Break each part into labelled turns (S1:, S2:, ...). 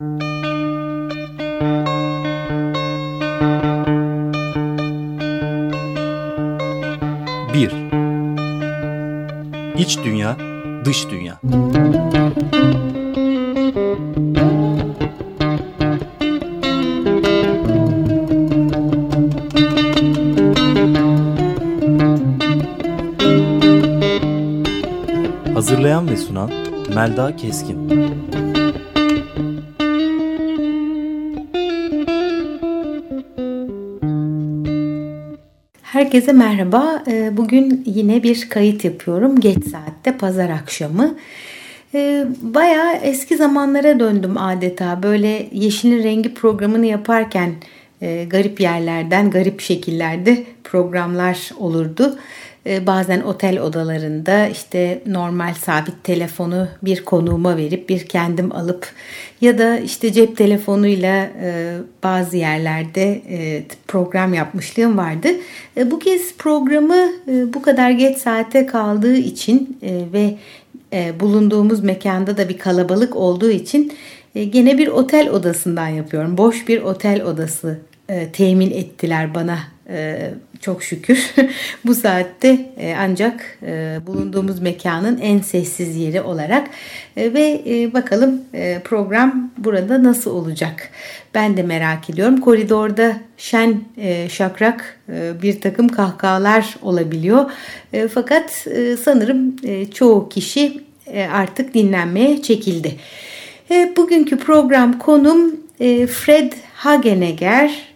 S1: Bir. İç dünya, dış dünya. Hazırlayan ve sunan Melda Keskin.
S2: Herkese merhaba. Ee, bugün yine bir kayıt yapıyorum. Geç saatte pazar akşamı. Ee, bayağı eski zamanlara döndüm adeta. Böyle Yeşilin Rengi programını yaparken e, garip yerlerden, garip şekillerde programlar olurdu. Ee, bazen otel odalarında işte normal sabit telefonu bir konuğuma verip bir kendim alıp ya da işte cep telefonuyla e, bazı yerlerde e, program yapmışlığım vardı. E, bu kez programı bu kadar geç saate kaldığı için ve bulunduğumuz mekanda da bir kalabalık olduğu için gene bir otel odasından yapıyorum. Boş bir otel odası temin ettiler bana çok şükür bu saatte e, ancak e, bulunduğumuz mekanın en sessiz yeri olarak e, ve bakalım program burada nasıl olacak? Ben de merak ediyorum. Koridorda şen şakrak bir takım kahkahalar olabiliyor. Fakat sanırım çoğu kişi artık dinlenmeye çekildi. Bugünkü program konum Fred Hagenegger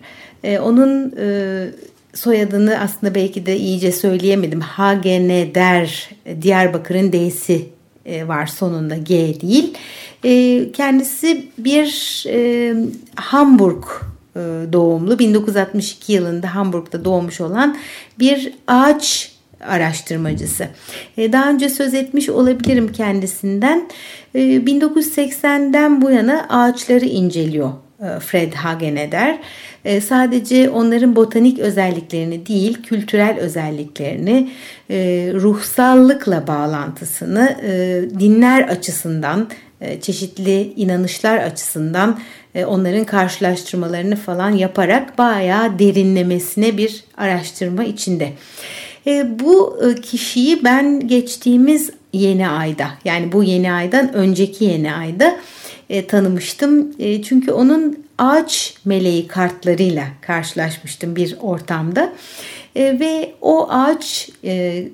S2: e, onun e, soyadını aslında belki de iyice söyleyemedim. Hageneder, Diyarbakır'ın D'si e, var sonunda G değil. E, kendisi bir e, Hamburg e, doğumlu 1962 yılında Hamburg'da doğmuş olan bir ağaç araştırmacısı. E, daha önce söz etmiş olabilirim kendisinden. 1980'den e, bu yana ağaçları inceliyor e, Fred Hageneder. E, sadece onların botanik özelliklerini değil, kültürel özelliklerini, e, ruhsallıkla bağlantısını dinler açısından, çeşitli inanışlar açısından onların karşılaştırmalarını falan yaparak bayağı derinlemesine bir araştırma içinde. Bu kişiyi ben geçtiğimiz yeni ayda yani bu yeni aydan önceki yeni ayda e, tanımıştım. E, çünkü onun ağaç meleği kartlarıyla karşılaşmıştım bir ortamda. E, ve o ağaç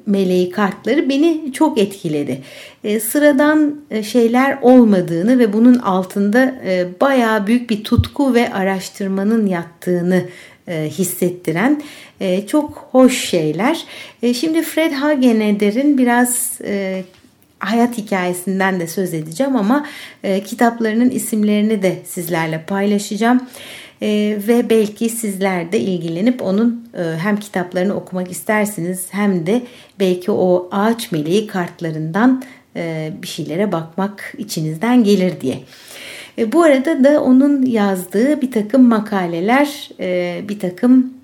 S2: meleği kartları beni çok etkiledi. Sıradan şeyler olmadığını ve bunun altında e, bayağı büyük bir tutku ve araştırmanın yattığını hissettiren çok hoş şeyler. Şimdi Fred Hageneder'in biraz hayat hikayesinden de söz edeceğim ama e, kitaplarının isimlerini de sizlerle paylaşacağım. E, ve belki sizler de ilgilenip onun e, hem kitaplarını okumak istersiniz hem de belki o ağaç meleği kartlarından e, bir şeylere bakmak içinizden gelir diye. E, bu arada da onun yazdığı bir takım makaleler, e, bir takım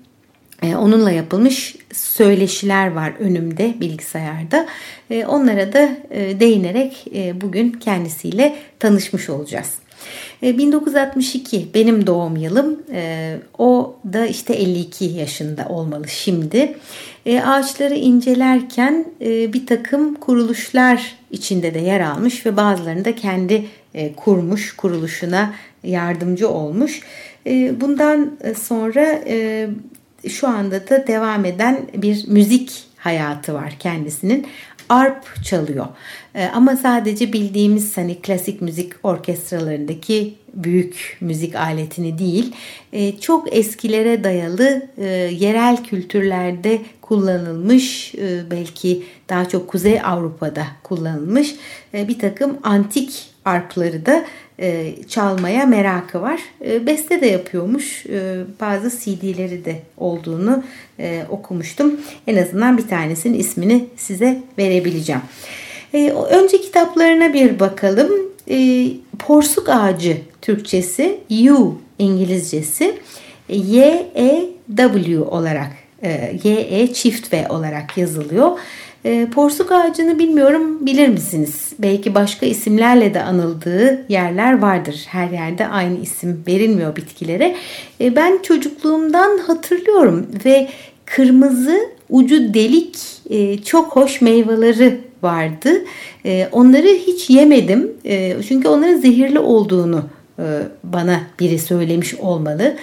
S2: onunla yapılmış söyleşiler var önümde bilgisayarda. E, onlara da e, değinerek bugün kendisiyle tanışmış olacağız. 1962 benim doğum yılım. O da işte 52 yaşında olmalı şimdi. Ağaçları incelerken bir takım kuruluşlar içinde de yer almış ve bazılarını da kendi kurmuş, kuruluşuna yardımcı olmuş. Bundan sonra şu anda da devam eden bir müzik hayatı var kendisinin. Arp çalıyor. Ee, ama sadece bildiğimiz hani klasik müzik orkestralarındaki büyük müzik aletini değil, e, çok eskilere dayalı e, yerel kültürlerde kullanılmış, e, belki daha çok Kuzey Avrupa'da kullanılmış bir takım antik arpları da e, çalmaya merakı var. E, beste de yapıyormuş. E, bazı CD'leri de olduğunu okumuştum. En azından bir tanesinin ismini size verebileceğim. Önce kitaplarına bir bakalım. Porsuk Ağacı Türkçesi, U İngilizcesi, Y, E, W olarak, e, Y, E çift V olarak yazılıyor. E, porsuk ağacını bilmiyorum bilir misiniz? Belki başka isimlerle de anıldığı yerler vardır. Her yerde aynı isim verilmiyor bitkilere. E, ben çocukluğumdan hatırlıyorum ve kırmızı ucu delik e, çok hoş meyveleri vardı. E, onları hiç yemedim e, çünkü onların zehirli olduğunu bana biri söylemiş olmalı.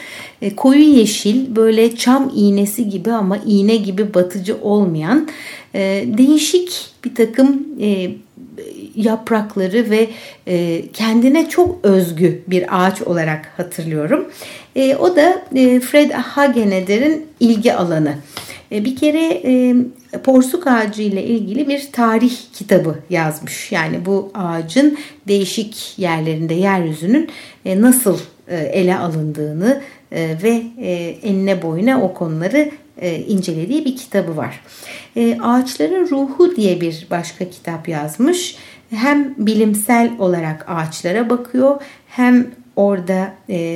S2: E, koyu yeşil böyle çam iğnesi gibi ama iğne gibi batıcı olmayan e, değişik bir takım yaprakları ve kendine çok özgü bir ağaç olarak hatırlıyorum. O da Fred Hageneder'in ilgi alanı. Bir kere porsuk ağacı ile ilgili bir tarih kitabı yazmış. Yani bu ağacın değişik yerlerinde yeryüzünün e, nasıl e, ele alındığını e, ve enine boyuna o konuları incelediği bir kitabı var. Ağaçların Ruhu diye bir başka kitap yazmış. Hem bilimsel olarak ağaçlara bakıyor hem orada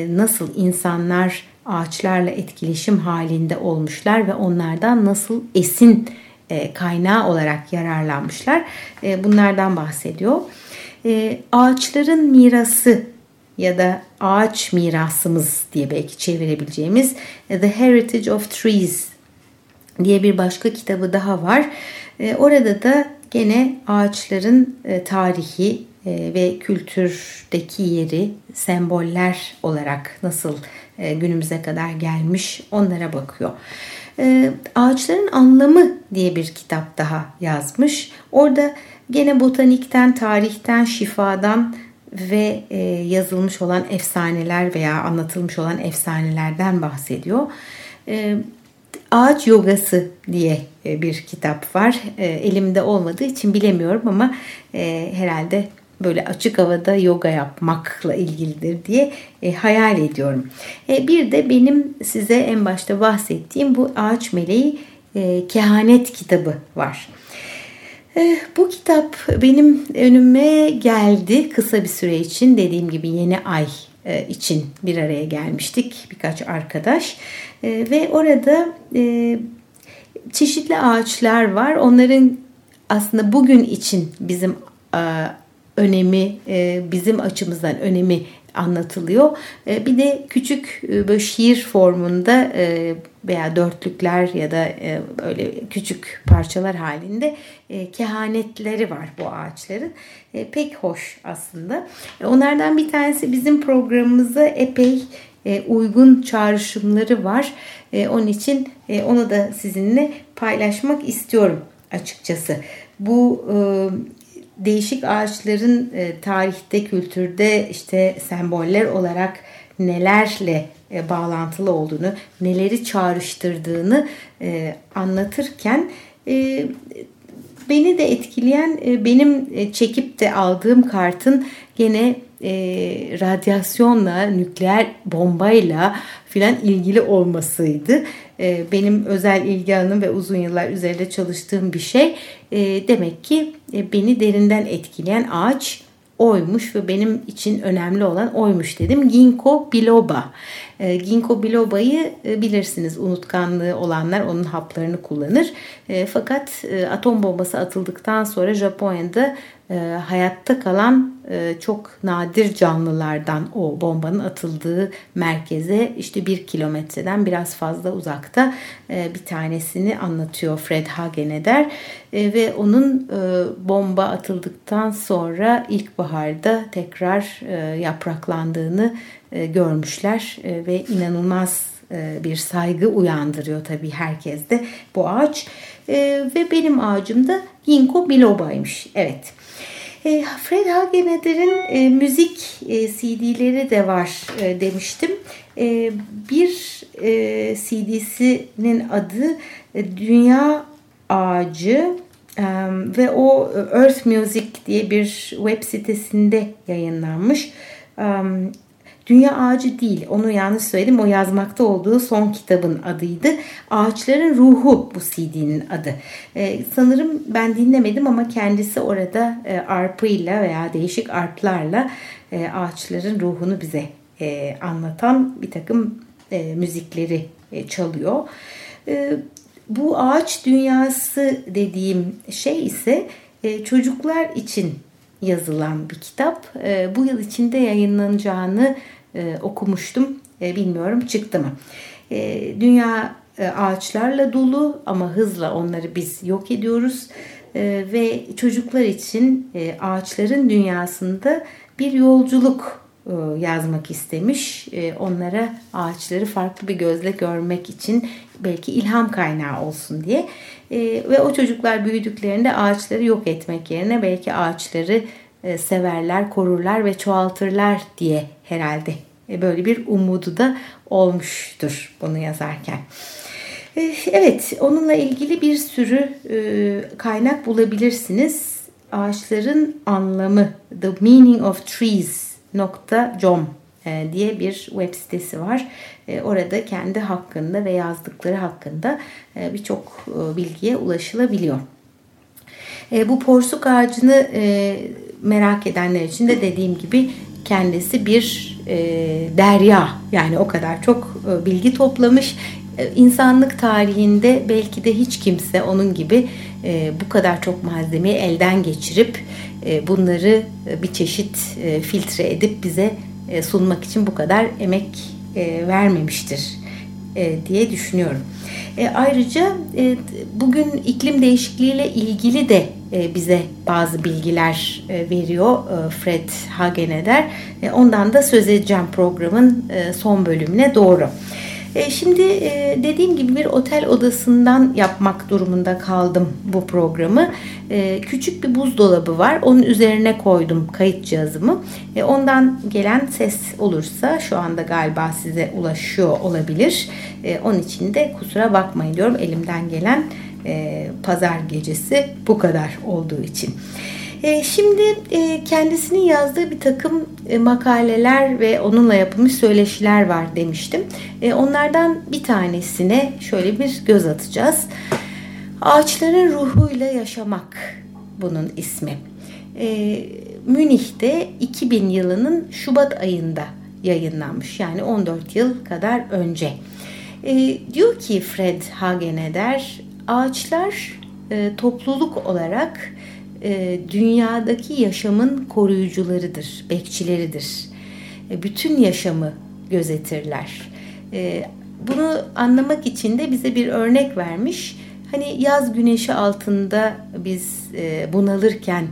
S2: nasıl insanlar ağaçlarla etkileşim halinde olmuşlar ve onlardan nasıl esin e, kaynağı olarak yararlanmışlar. E, bunlardan bahsediyor. E, ağaçların mirası ya da ağaç mirasımız diye belki çevirebileceğimiz The Heritage of Trees diye bir başka kitabı daha var. Orada da gene ağaçların tarihi ve kültürdeki yeri semboller olarak nasıl günümüze kadar gelmiş onlara bakıyor. Ee, ağaçların Anlamı diye bir kitap daha yazmış. Orada gene botanikten, tarihten, şifadan ve e, yazılmış olan efsaneler veya anlatılmış olan efsanelerden bahsediyor. Ağaç Yogası diye e, bir kitap var. E, elimde olmadığı için bilemiyorum ama herhalde böyle açık havada yoga yapmakla ilgilidir diye e, hayal ediyorum. E, bir de benim size en başta bahsettiğim bu Ağaç Meleği e, Kehanet kitabı var. E, bu kitap benim önüme geldi kısa bir süre için dediğim gibi yeni ay e, için bir araya gelmiştik birkaç arkadaş e, ve orada çeşitli ağaçlar var. Onların aslında bugün için bizim önemi e, bizim açımızdan önemi anlatılıyor. E, bir de küçük e, böyle şiir formunda veya dörtlükler ya da böyle küçük parçalar halinde kehanetleri var bu ağaçların. Pek hoş aslında. Onlardan bir tanesi bizim programımıza epey uygun çağrışımları var. Onun için onu da sizinle paylaşmak istiyorum açıkçası. Bu değişik ağaçların e, tarihte, kültürde işte semboller olarak nelerle e, bağlantılı olduğunu, neleri çağrıştırdığını e, anlatırken e, beni de etkileyen e, benim e, çekip de aldığım kartın gene e, radyasyonla, nükleer bombayla filan ilgili olmasıydı. E, benim özel ilgi alanım ve uzun yıllar üzerinde çalıştığım bir şey. E, demek ki e, beni derinden etkileyen ağaç oymuş ve benim için önemli olan oymuş dedim. Ginkgo biloba. E, Ginkgo biloba'yı e, bilirsiniz unutkanlığı olanlar onun haplarını kullanır. E, fakat atom bombası atıldıktan sonra Japonya'da hayatta kalan çok nadir canlılardan o bombanın atıldığı merkeze işte bir kilometreden biraz fazla uzakta bir tanesini anlatıyor Fred Hageneder ve onun bomba atıldıktan sonra ilkbaharda tekrar yapraklandığını e, görmüşler e, ve inanılmaz e, bir saygı uyandırıyor tabii herkeste bu ağaç. Ve benim ağacım da Ginkgo biloba'ymış. Evet. E, Fred Hageneder'in müzik CD'leri de var demiştim. Bir CD'sinin adı Dünya Ağacı ve o Earth Music diye bir web sitesinde yayınlanmış. Dünya ağacı değil. Onu yanlış söyledim. O yazmakta olduğu son kitabın adıydı. Ağaçların ruhu bu CD'nin adı. Ee, sanırım ben dinlemedim ama kendisi orada e, arpıyla veya değişik arplarla e, ağaçların ruhunu bize e, anlatan bir takım e, müzikleri e, çalıyor. E, bu ağaç dünyası dediğim şey ise e, çocuklar için yazılan bir kitap. E, bu yıl içinde yayınlanacağını e, okumuştum. E, bilmiyorum çıktı mı. E, dünya ağaçlarla dolu ama hızla onları biz yok ediyoruz. Ve çocuklar için ağaçların dünyasında bir yolculuk yazmak istemiş. Onlara ağaçları farklı bir gözle görmek için belki ilham kaynağı olsun diye. E, ve o çocuklar büyüdüklerinde ağaçları yok etmek yerine belki ağaçları severler, korurlar ve çoğaltırlar diye herhalde böyle bir umudu da olmuştur bunu yazarken. Evet, onunla ilgili bir sürü kaynak bulabilirsiniz. Ağaçların anlamı, The Meaning of Trees .com e, diye bir web sitesi var. E, orada kendi hakkında ve yazdıkları hakkında e, birçok bilgiye ulaşılabiliyor. Bu porsuk ağacını merak edenler için de dediğim gibi kendisi bir derya yani o kadar çok bilgi toplamış. İnsanlık tarihinde belki de hiç kimse onun gibi bu kadar çok malzemeyi elden geçirip e, bunları e, bir çeşit e, filtre edip bize sunmak için bu kadar emek vermemiştir diye düşünüyorum. Ayrıca bugün iklim değişikliğiyle ilgili de bize bazı bilgiler veriyor Fred Hageneder. Ondan da söz edeceğim programın son bölümüne doğru. E, şimdi e, dediğim gibi bir otel odasından yapmak durumunda kaldım bu programı. E, küçük bir buzdolabı var. Onun üzerine koydum kayıt cihazımı. Ondan gelen ses olursa şu anda galiba size ulaşıyor olabilir. Onun için de kusura bakmayın diyorum elimden gelen pazar gecesi bu kadar olduğu için. E, şimdi e, kendisinin yazdığı bir takım e, makaleler ve onunla yapılmış söyleşiler var demiştim. Onlardan bir tanesine şöyle bir göz atacağız. Ağaçların ruhuyla yaşamak bunun ismi. Münih'te 2000 yılının Şubat ayında yayınlanmış. Yani 14 yıl kadar önce. diyor ki Fred Hageneder, ağaçlar topluluk olarak e, dünyadaki yaşamın koruyucularıdır, bekçileridir. E, bütün yaşamı gözetirler. E, bunu anlamak için de bize bir örnek vermiş. Hani yaz güneşi altında biz e, bunalırken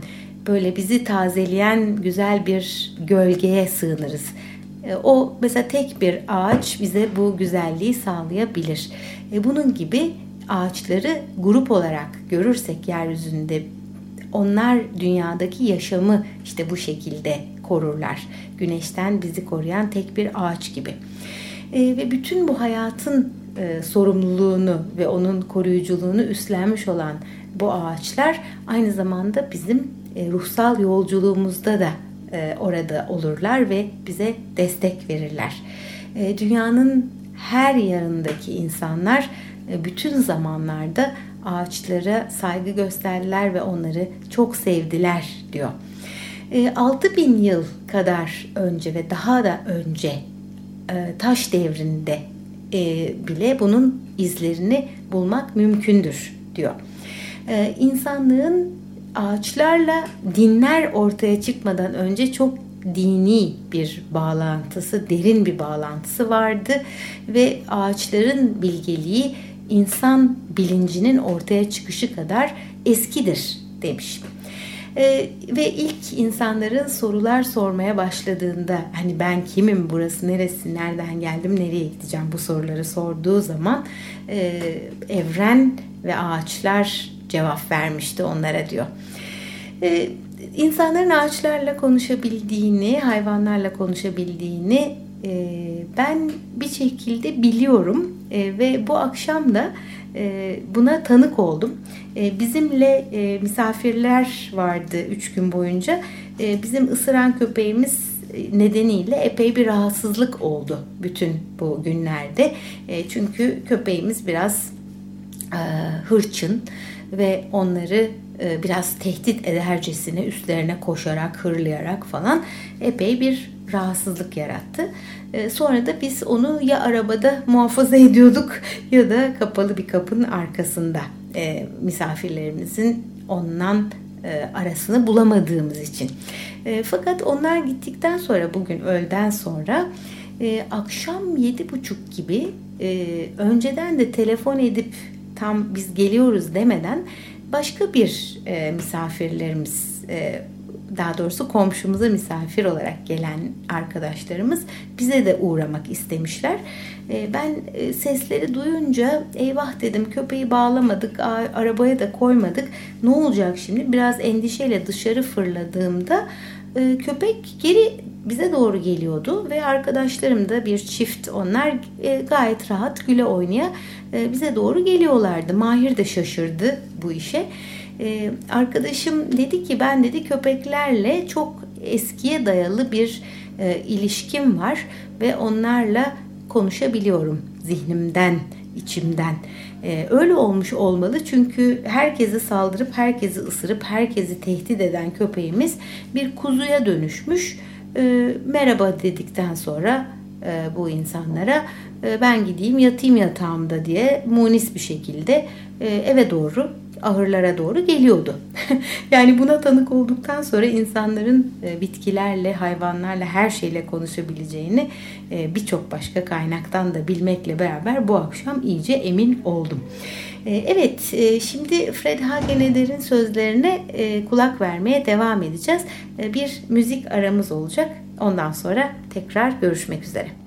S2: böyle bizi tazeleyen güzel bir gölgeye sığınırız. E, o mesela tek bir ağaç bize bu güzelliği sağlayabilir. E, bunun gibi ağaçları grup olarak görürsek yeryüzünde onlar dünyadaki yaşamı işte bu şekilde korurlar. Güneşten bizi koruyan tek bir ağaç gibi. E, ve bütün bu hayatın e, sorumluluğunu ve onun koruyuculuğunu üstlenmiş olan bu ağaçlar aynı zamanda bizim e, ruhsal yolculuğumuzda da e, orada olurlar ve bize destek verirler. E, dünyanın her yanındaki insanlar e, bütün zamanlarda ağaçlara saygı gösterdiler ve onları çok sevdiler diyor. 6000 e, yıl kadar önce ve daha da önce e, taş devrinde e, bile bunun izlerini bulmak mümkündür diyor. İnsanlığın ağaçlarla dinler ortaya çıkmadan önce çok dini bir bağlantısı, derin bir bağlantısı vardı ve ağaçların bilgeliği insan bilincinin ortaya çıkışı kadar eskidir demiş. Ee, ve ilk insanların sorular sormaya başladığında hani ben kimim burası neresi nereden geldim nereye gideceğim bu soruları sorduğu zaman e, evren ve ağaçlar cevap vermişti onlara diyor. E, insanların ağaçlarla konuşabildiğini hayvanlarla konuşabildiğini e, ben bir şekilde biliyorum e, ve bu akşam da e, buna tanık oldum. E, bizimle e, misafirler vardı üç gün boyunca. E, bizim ısıran köpeğimiz nedeniyle epey bir rahatsızlık oldu bütün bu günlerde. E, çünkü köpeğimiz biraz e, hırçın ve onları e, biraz tehdit edercesine üstlerine koşarak, hırlayarak falan epey bir rahatsızlık yarattı. E, sonra da biz onu ya arabada muhafaza ediyorduk ya da kapalı bir kapının arkasında e, misafirlerimizin ondan e, arasını bulamadığımız için. E, fakat onlar gittikten sonra bugün öğleden sonra akşam yedi buçuk gibi önceden de telefon edip tam biz geliyoruz demeden başka bir misafirlerimiz daha doğrusu komşumuza misafir olarak gelen arkadaşlarımız bize de uğramak istemişler. E, ben e, sesleri duyunca eyvah dedim köpeği bağlamadık, arabaya da koymadık. Ne olacak şimdi? Biraz endişeyle dışarı fırladığımda e, köpek geri bize doğru geliyordu ve arkadaşlarım da bir çift onlar gayet rahat güle oynaya bize doğru geliyorlardı. Mahir de şaşırdı bu işe. Ee, arkadaşım dedi ki ben dedi köpeklerle çok eskiye dayalı bir e, ilişkim var ve onlarla konuşabiliyorum zihnimden, içimden. Ee, öyle olmuş olmalı çünkü herkesi saldırıp, herkesi ısırıp, herkesi tehdit eden köpeğimiz bir kuzuya dönüşmüş. Ee, merhaba dedikten sonra e, bu insanlara e, ben gideyim yatayım yatağımda diye munis bir şekilde e, eve doğru ahırlara doğru geliyordu. yani buna tanık olduktan sonra insanların e, bitkilerle, hayvanlarla, her şeyle konuşabileceğini e, birçok başka kaynaktan da bilmekle beraber bu akşam iyice emin oldum. E, evet, şimdi Fred Hageneder'in sözlerine kulak vermeye devam edeceğiz. Bir müzik aramız olacak. Ondan sonra tekrar görüşmek üzere.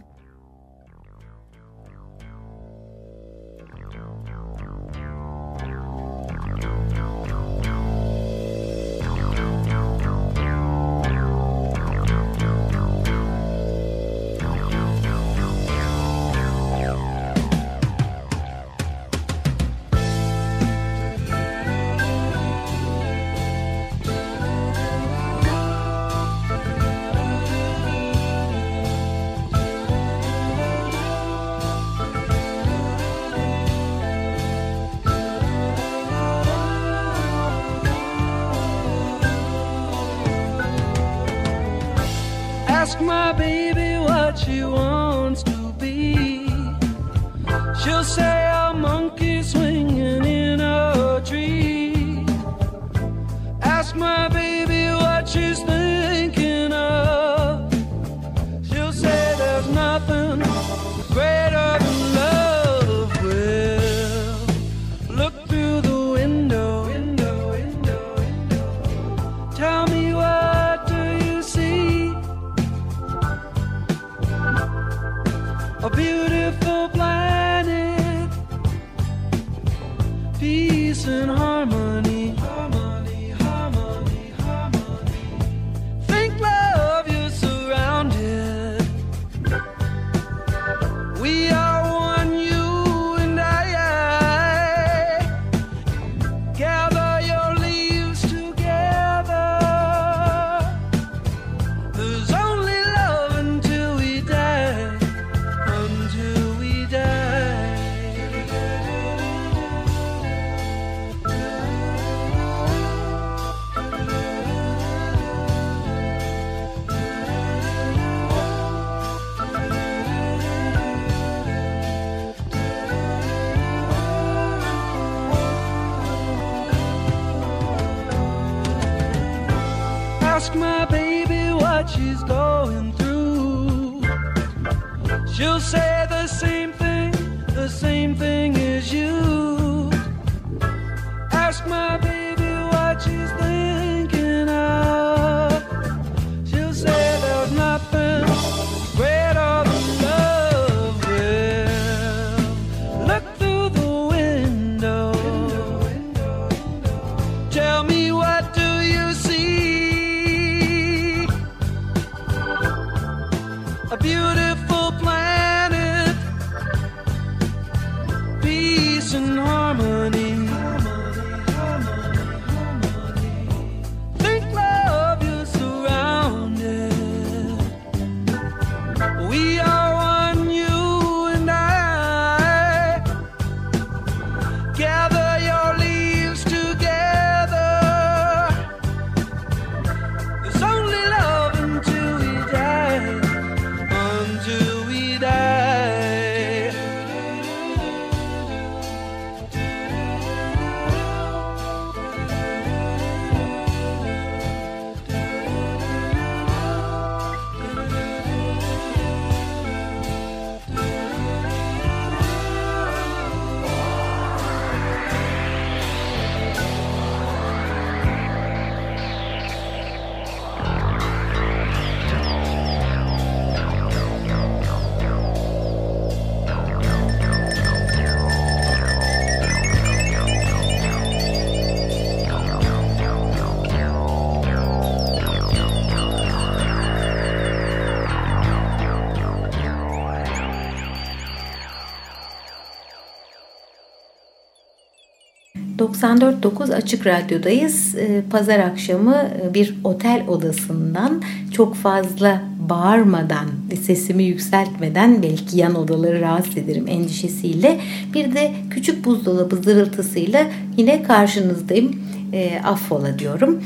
S2: 94.9 Açık Radyo'dayız. Ee, Pazar akşamı e, bir otel odasından çok fazla bağırmadan, sesimi yükseltmeden belki yan odaları rahatsız ederim endişesiyle bir de küçük buzdolabı zırıltısıyla yine karşınızdayım. E, affola diyorum.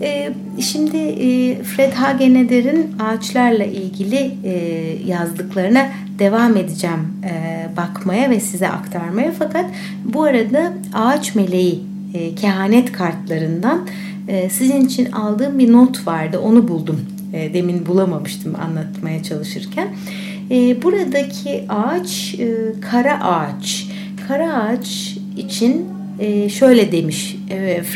S2: E, şimdi e, Fred Hageneder'in ağaçlarla ilgili e, yazdıklarına devam edeceğim e, bakmaya ve size aktarmaya. Fakat bu arada Ağaç Meleği e, kehanet kartlarından e, sizin için aldığım bir not vardı. Onu buldum. Demin bulamamıştım anlatmaya çalışırken. Buradaki ağaç kara ağaç. Kara ağaç için şöyle demiş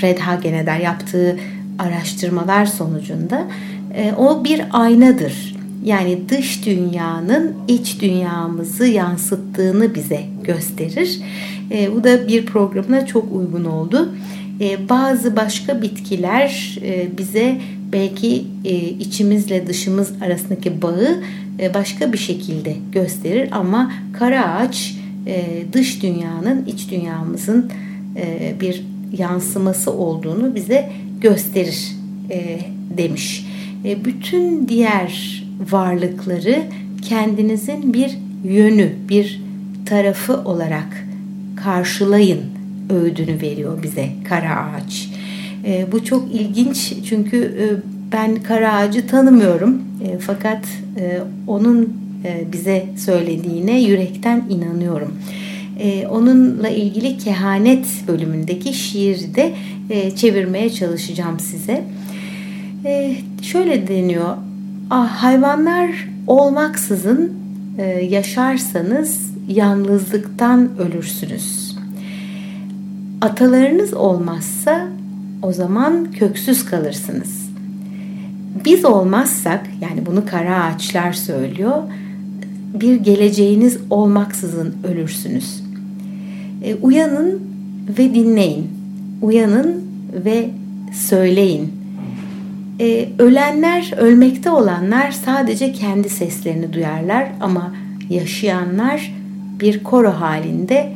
S2: Fred Hageneder yaptığı araştırmalar sonucunda e, o bir aynadır. Yani dış dünyanın iç dünyamızı yansıttığını bize gösterir. E, bu da bir programına çok uygun oldu. E, bazı başka bitkiler e, bize belki e, içimizle dışımız arasındaki bağı e, başka bir şekilde gösterir ama kara ağaç e, dış dünyanın iç dünyamızın e, bir yansıması olduğunu bize gösterir e, demiş. E, bütün diğer varlıkları kendinizin bir yönü, bir tarafı olarak karşılayın öğüdünü veriyor bize kara ağaç. E, bu çok ilginç çünkü e, ben kara ağacı tanımıyorum e, fakat e, onun e, bize söylediğine yürekten inanıyorum. E, onunla ilgili kehanet bölümündeki şiiri de e, çevirmeye çalışacağım size. E, şöyle deniyor. Ah, hayvanlar olmaksızın e, yaşarsanız yalnızlıktan ölürsünüz. Atalarınız olmazsa o zaman köksüz kalırsınız. Biz olmazsak yani bunu kara ağaçlar söylüyor bir geleceğiniz olmaksızın ölürsünüz. E, uyanın ve dinleyin. Uyanın ve söyleyin. E, ölenler, ölmekte olanlar sadece kendi seslerini duyarlar ama yaşayanlar bir koro halinde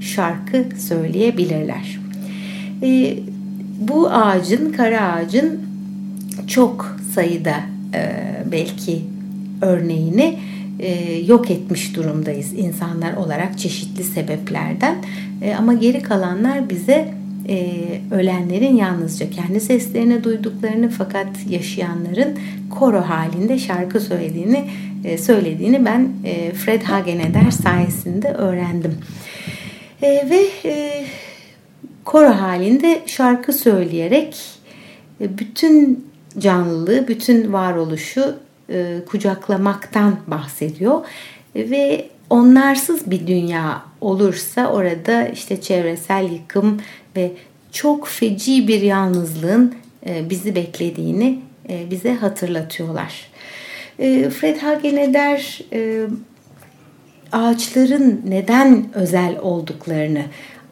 S2: şarkı söyleyebilirler. E, bu ağacın, kara ağacın çok sayıda e, belki örneğini e, yok etmiş durumdayız insanlar olarak çeşitli sebeplerden. E, ama geri kalanlar bize e, ölenlerin yalnızca kendi seslerini duyduklarını fakat yaşayanların koro halinde şarkı söylediğini söylediğini ben Fred Hageneder sayesinde öğrendim. ve koro halinde şarkı söyleyerek bütün canlılığı, bütün varoluşu e, kucaklamaktan bahsediyor ve onlarsız bir dünya olursa orada işte çevresel yıkım ve çok feci bir yalnızlığın e, bizi beklediğini e, bize hatırlatıyorlar. Fred Hageneder ağaçların neden özel olduklarını,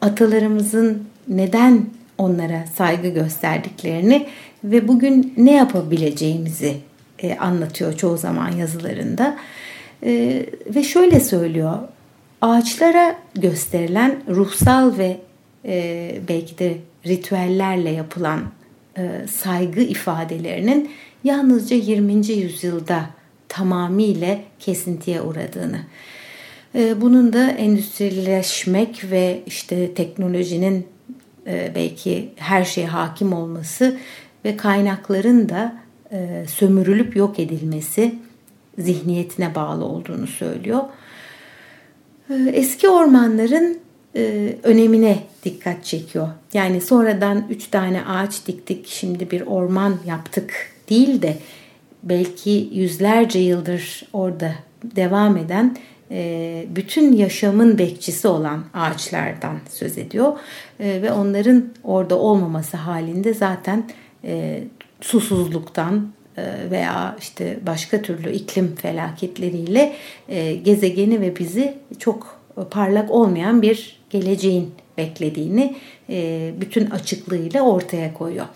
S2: atalarımızın neden onlara saygı gösterdiklerini ve bugün ne yapabileceğimizi e, anlatıyor çoğu zaman yazılarında. E, ve şöyle söylüyor. Ağaçlara gösterilen ruhsal ve e, belki de ritüellerle yapılan e, saygı ifadelerinin yalnızca 20. yüzyılda tamamıyla kesintiye uğradığını. E, bunun da endüstrileşmek ve işte teknolojinin e, belki her şeye hakim olması ve kaynakların da e, sömürülüp yok edilmesi zihniyetine bağlı olduğunu söylüyor. E, eski ormanların e, önemine dikkat çekiyor. Yani sonradan üç tane ağaç diktik, şimdi bir orman yaptık değil de belki yüzlerce yıldır orada devam eden e, bütün yaşamın bekçisi olan ağaçlardan söz ediyor e, ve onların orada olmaması halinde zaten e, susuzluktan e, veya işte başka türlü iklim felaketleriyle e, gezegeni ve bizi çok parlak olmayan bir geleceğin beklediğini e, bütün açıklığıyla ortaya koyuyor.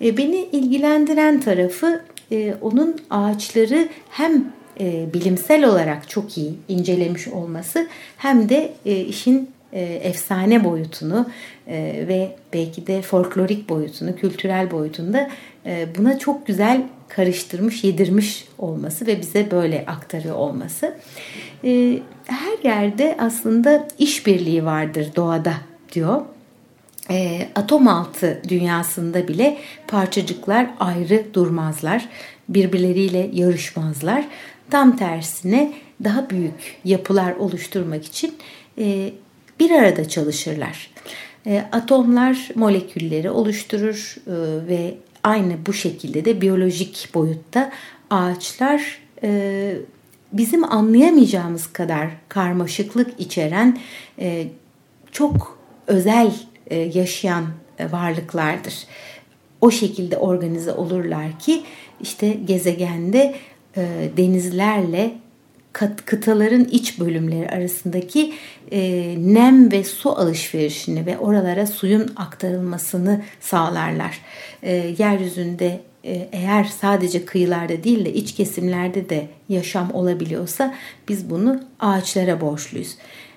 S2: Beni ilgilendiren tarafı onun ağaçları hem bilimsel olarak çok iyi incelemiş olması hem de işin efsane boyutunu e, ve belki de folklorik boyutunu, kültürel boyutunu da e, buna çok güzel karıştırmış, yedirmiş olması ve bize böyle aktarıyor olması. E, her yerde aslında işbirliği vardır doğada diyor. E, atom altı dünyasında bile parçacıklar ayrı durmazlar, birbirleriyle yarışmazlar. Tam tersine daha büyük yapılar oluşturmak için e, bir arada çalışırlar. E, atomlar molekülleri oluşturur e, ve aynı bu şekilde de biyolojik boyutta ağaçlar e, bizim anlayamayacağımız kadar karmaşıklık içeren çok özel yaşayan varlıklardır. O şekilde organize olurlar ki işte gezegende denizlerle kıtaların iç bölümleri arasındaki e, nem ve su alışverişini ve oralara suyun aktarılmasını sağlarlar. E, yeryüzünde e, eğer sadece kıyılarda değil de iç kesimlerde de yaşam olabiliyorsa biz bunu ağaçlara borçluyuz.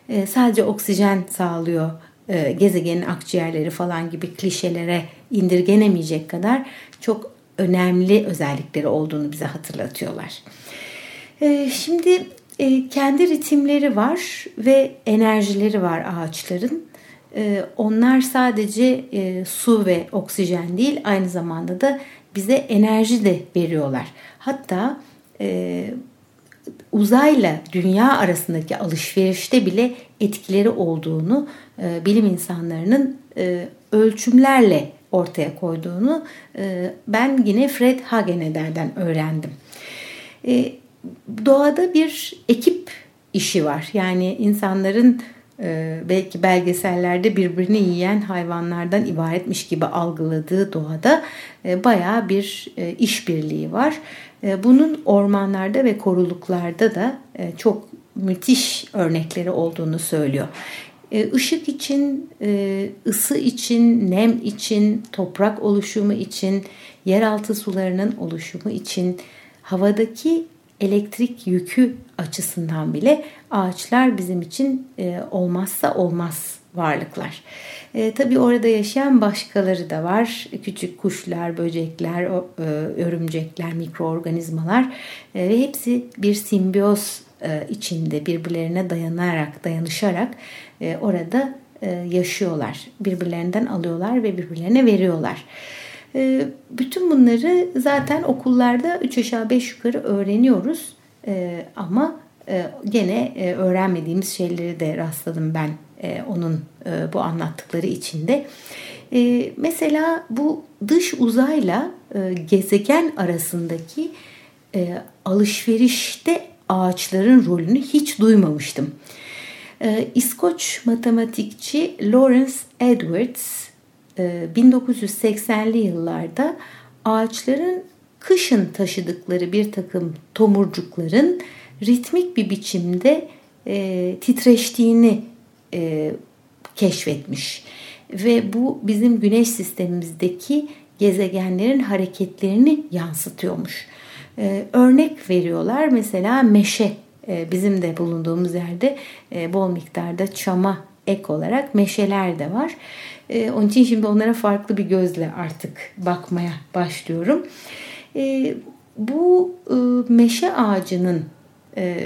S2: E, sadece oksijen sağlıyor e, gezegenin akciğerleri falan gibi klişelere indirgenemeyecek kadar çok önemli özellikleri olduğunu bize hatırlatıyorlar. Ee, şimdi e, kendi ritimleri var ve enerjileri var ağaçların. Ee, onlar sadece e, su ve oksijen değil aynı zamanda da bize enerji de veriyorlar. Hatta e, uzayla dünya arasındaki alışverişte bile etkileri olduğunu bilim insanlarının ölçümlerle ortaya koyduğunu ben yine Fred Hageneder'den öğrendim doğada bir ekip işi var. Yani insanların e, belki belgesellerde birbirini yiyen hayvanlardan ibaretmiş gibi algıladığı doğada e, bayağı bir e, işbirliği var. E, bunun ormanlarda ve koruluklarda da e, çok müthiş örnekleri olduğunu söylüyor. E, ışık için, e, ısı için, nem için, toprak oluşumu için, yeraltı sularının oluşumu için, havadaki elektrik yükü açısından bile ağaçlar bizim için e, olmazsa olmaz varlıklar. E, tabii orada yaşayan başkaları da var. Küçük kuşlar, böcekler, e, örümcekler, mikroorganizmalar e, ve hepsi bir simbiyoz e, içinde birbirlerine dayanarak, dayanışarak e, orada e, yaşıyorlar. Birbirlerinden alıyorlar ve birbirlerine veriyorlar. Ee, bütün bunları zaten okullarda 3 aşağı 5 yukarı öğreniyoruz. Ee, ama e, gene e, öğrenmediğimiz şeyleri de rastladım ben e, onun bu anlattıkları içinde. Ee, mesela bu dış uzayla gezegen arasındaki alışverişte ağaçların rolünü hiç duymamıştım. İskoç matematikçi Lawrence Edwards 1980'li ee, yıllarda ağaçların kışın taşıdıkları bir takım tomurcukların ritmik bir biçimde e, titreştiğini e, keşfetmiş. Ve bu bizim güneş sistemimizdeki gezegenlerin hareketlerini yansıtıyormuş. E, örnek veriyorlar mesela meşe e, bizim de bulunduğumuz yerde e, bol miktarda çama ek olarak meşeler de var. E, onun için şimdi onlara farklı bir gözle artık bakmaya başlıyorum. E, bu e, meşe ağacının e,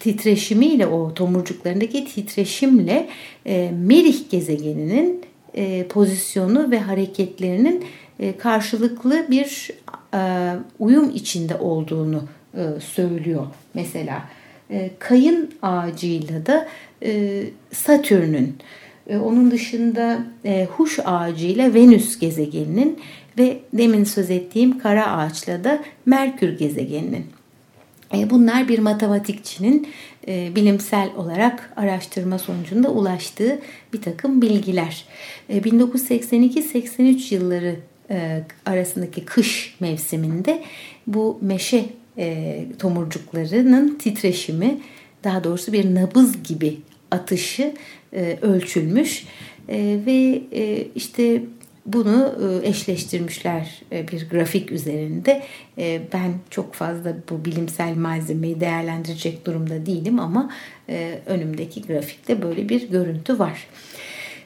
S2: titreşimiyle o tomurcuklarındaki titreşimle e, Merih gezegeninin e, pozisyonu ve hareketlerinin e, karşılıklı bir e, uyum içinde olduğunu e, söylüyor mesela. E, kayın ağacıyla da e, Satürn'ün onun dışında e, huş ağacı ile Venüs gezegeninin ve demin söz ettiğim kara ağaçla da Merkür gezegeninin. E, bunlar bir matematikçinin e, bilimsel olarak araştırma sonucunda ulaştığı bir takım bilgiler. E, 1982-83 yılları arasındaki kış mevsiminde bu meşe tomurcuklarının titreşimi daha doğrusu bir nabız gibi atışı e, ölçülmüş e, ve e, işte bunu e, eşleştirmişler e, bir grafik üzerinde. E, ben çok fazla bu bilimsel malzemeyi değerlendirecek durumda değilim ama önümdeki grafikte böyle bir görüntü var.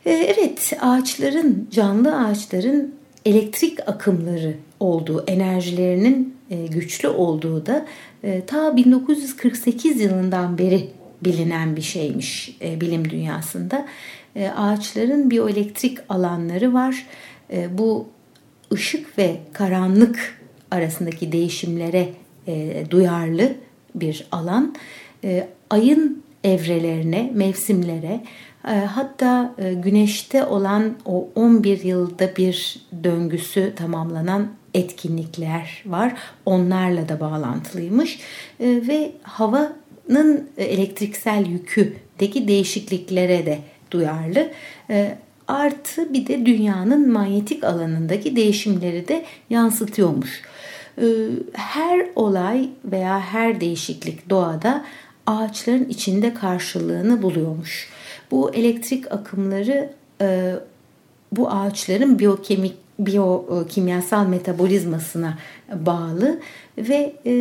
S2: Evet ağaçların, canlı ağaçların elektrik akımları olduğu, enerjilerinin güçlü olduğu da ta 1948 yılından beri bilinen bir şeymiş bilim dünyasında. Ağaçların biyoelektrik alanları var e, bu ışık ve karanlık arasındaki değişimlere e, duyarlı bir alan. E, ayın evrelerine, mevsimlere, e, hatta e, güneşte olan o 11 yılda bir döngüsü tamamlanan etkinlikler var. Onlarla da bağlantılıymış e, ve havanın elektriksel yüküdeki değişikliklere de duyarlı. E, artı bir de dünyanın manyetik alanındaki değişimleri de yansıtıyormuş. Ee, her olay veya her değişiklik doğada ağaçların içinde karşılığını buluyormuş. Bu elektrik akımları e, bu ağaçların biyokemik biyokimyasal metabolizmasına bağlı ve e,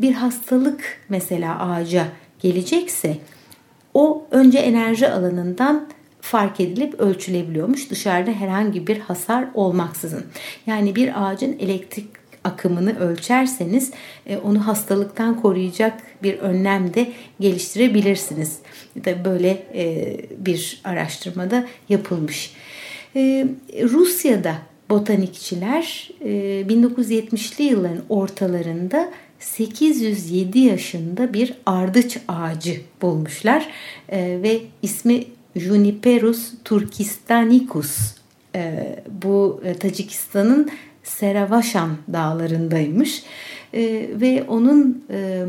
S2: bir hastalık mesela ağaca gelecekse o önce enerji alanından fark edilip ölçülebiliyormuş dışarıda herhangi bir hasar olmaksızın. Yani bir ağacın elektrik akımını ölçerseniz e, onu hastalıktan koruyacak bir önlem de geliştirebilirsiniz. Tabii böyle e, bir araştırmada yapılmış. E, Rusya'da botanikçiler 1970'li yılların ortalarında 807 yaşında bir ardıç ağacı bulmuşlar ve ismi Juniperus turkistanicus. E, bu e, Tacikistan'ın Seravaşan dağlarındaymış e, ve onun e,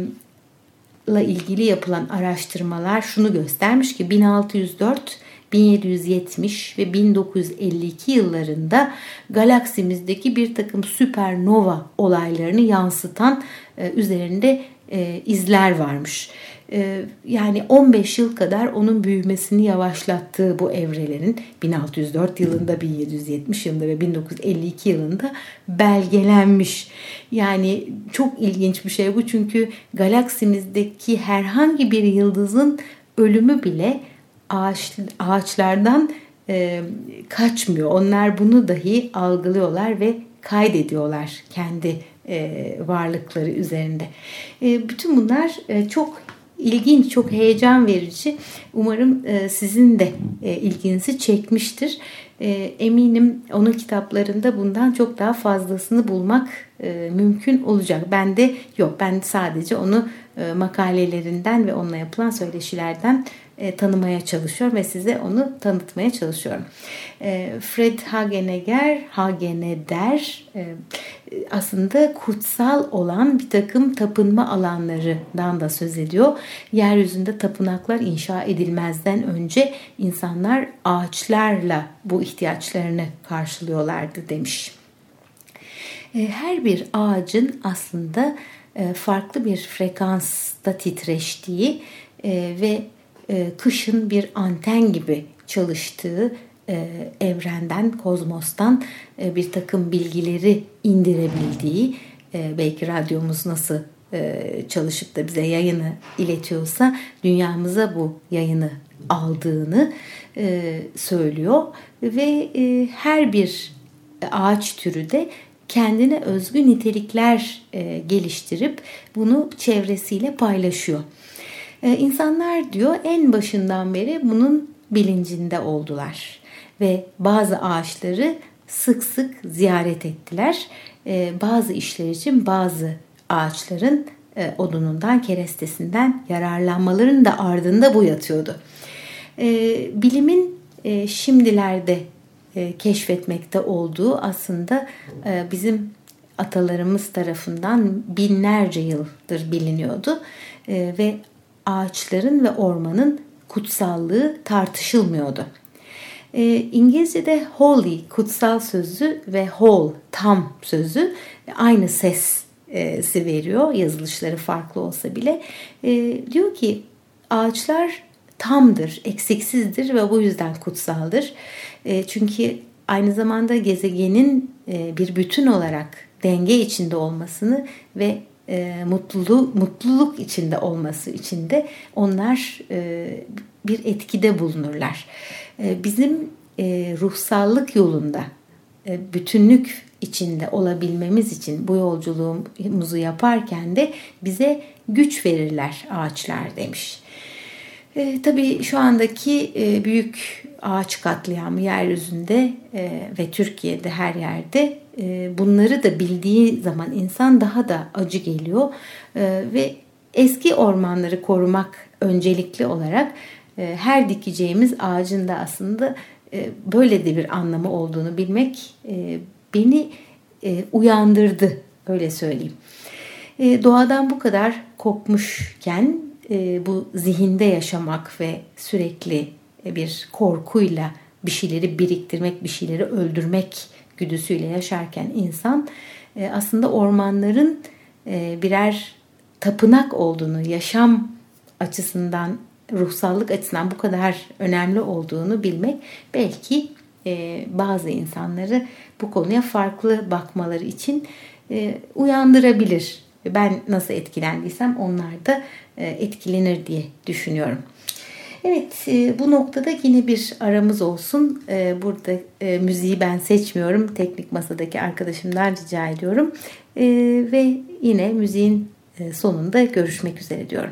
S2: la ilgili yapılan araştırmalar şunu göstermiş ki 1604 1770 ve 1952 yıllarında galaksimizdeki bir takım süpernova olaylarını yansıtan e, üzerinde e, izler varmış. E, yani 15 yıl kadar onun büyümesini yavaşlattığı bu evrelerin 1604 yılında, 1770 yılında ve 1952 yılında belgelenmiş. Yani çok ilginç bir şey bu çünkü galaksimizdeki herhangi bir yıldızın ölümü bile ağaç, ağaçlardan e, kaçmıyor. Onlar bunu dahi algılıyorlar ve kaydediyorlar kendi e, varlıkları üzerinde. E, bütün bunlar e, çok ilginç, çok heyecan verici. Umarım e, sizin de e, ilginizi çekmiştir. E, eminim onun kitaplarında bundan çok daha fazlasını bulmak e, mümkün olacak. Ben de yok. Ben sadece onu e, makalelerinden ve onunla yapılan söyleşilerden e, tanımaya çalışıyorum ve size onu tanıtmaya çalışıyorum. E, Fred Hagenegger, Hageneder e, aslında kutsal olan bir takım tapınma alanlarından da söz ediyor. Yeryüzünde tapınaklar inşa edilmezden önce insanlar ağaçlarla bu ihtiyaçlarını karşılıyorlardı demiş. E, her bir ağacın aslında e, farklı bir frekansta titreştiği e, kışın bir anten gibi çalıştığı evrenden, kozmostan bir takım bilgileri indirebildiği, belki radyomuz nasıl çalışıp da bize yayını iletiyorsa dünyamıza bu yayını aldığını söylüyor ve her bir ağaç türü de kendine özgü nitelikler e, geliştirip bunu çevresiyle paylaşıyor. E, insanlar diyor en başından beri bunun bilincinde oldular ve bazı ağaçları sık sık ziyaret ettiler. E, bazı işler için bazı ağaçların e, odunundan, kerestesinden yararlanmalarının da ardında bu yatıyordu. E, bilimin e, şimdilerde e, keşfetmekte olduğu aslında bizim atalarımız tarafından binlerce yıldır biliniyordu ve ağaçların ve ormanın kutsallığı tartışılmıyordu. İngilizce'de holy kutsal sözü ve whole tam sözü aynı sesi veriyor yazılışları farklı olsa bile. Diyor ki ağaçlar tamdır, eksiksizdir ve bu yüzden kutsaldır. E, çünkü aynı zamanda gezegenin e, bir bütün olarak denge içinde olmasını ve e, mutluluk mutluluk içinde olması için de onlar e, bir etkide bulunurlar. E, bizim e, ruhsallık yolunda e, bütünlük içinde olabilmemiz için bu yolculuğumuzu yaparken de bize güç verirler ağaçlar demiş. E, tabii şu andaki e, büyük ağaç katliamı yeryüzünde e, ve Türkiye'de her yerde bunları da bildiği zaman insan daha da acı geliyor e, ve eski ormanları korumak öncelikli olarak e, her dikeceğimiz ağacın da aslında e, böyle de bir anlamı olduğunu bilmek e, beni uyandırdı öyle söyleyeyim. Doğadan bu kadar kopmuşken bu zihinde yaşamak ve sürekli bir korkuyla bir şeyleri biriktirmek, bir şeyleri öldürmek güdüsüyle yaşarken insan e, aslında ormanların e, birer tapınak olduğunu, yaşam açısından, ruhsallık açısından bu kadar önemli olduğunu bilmek belki e, bazı insanları bu konuya farklı bakmaları için uyandırabilir. Ben nasıl etkilendiysem onlar da etkilenir diye düşünüyorum. Evet e, bu noktada yine bir aramız olsun. E, burada e, müziği ben seçmiyorum. Teknik masadaki arkadaşımdan rica ediyorum. Ve yine müziğin sonunda görüşmek üzere diyorum.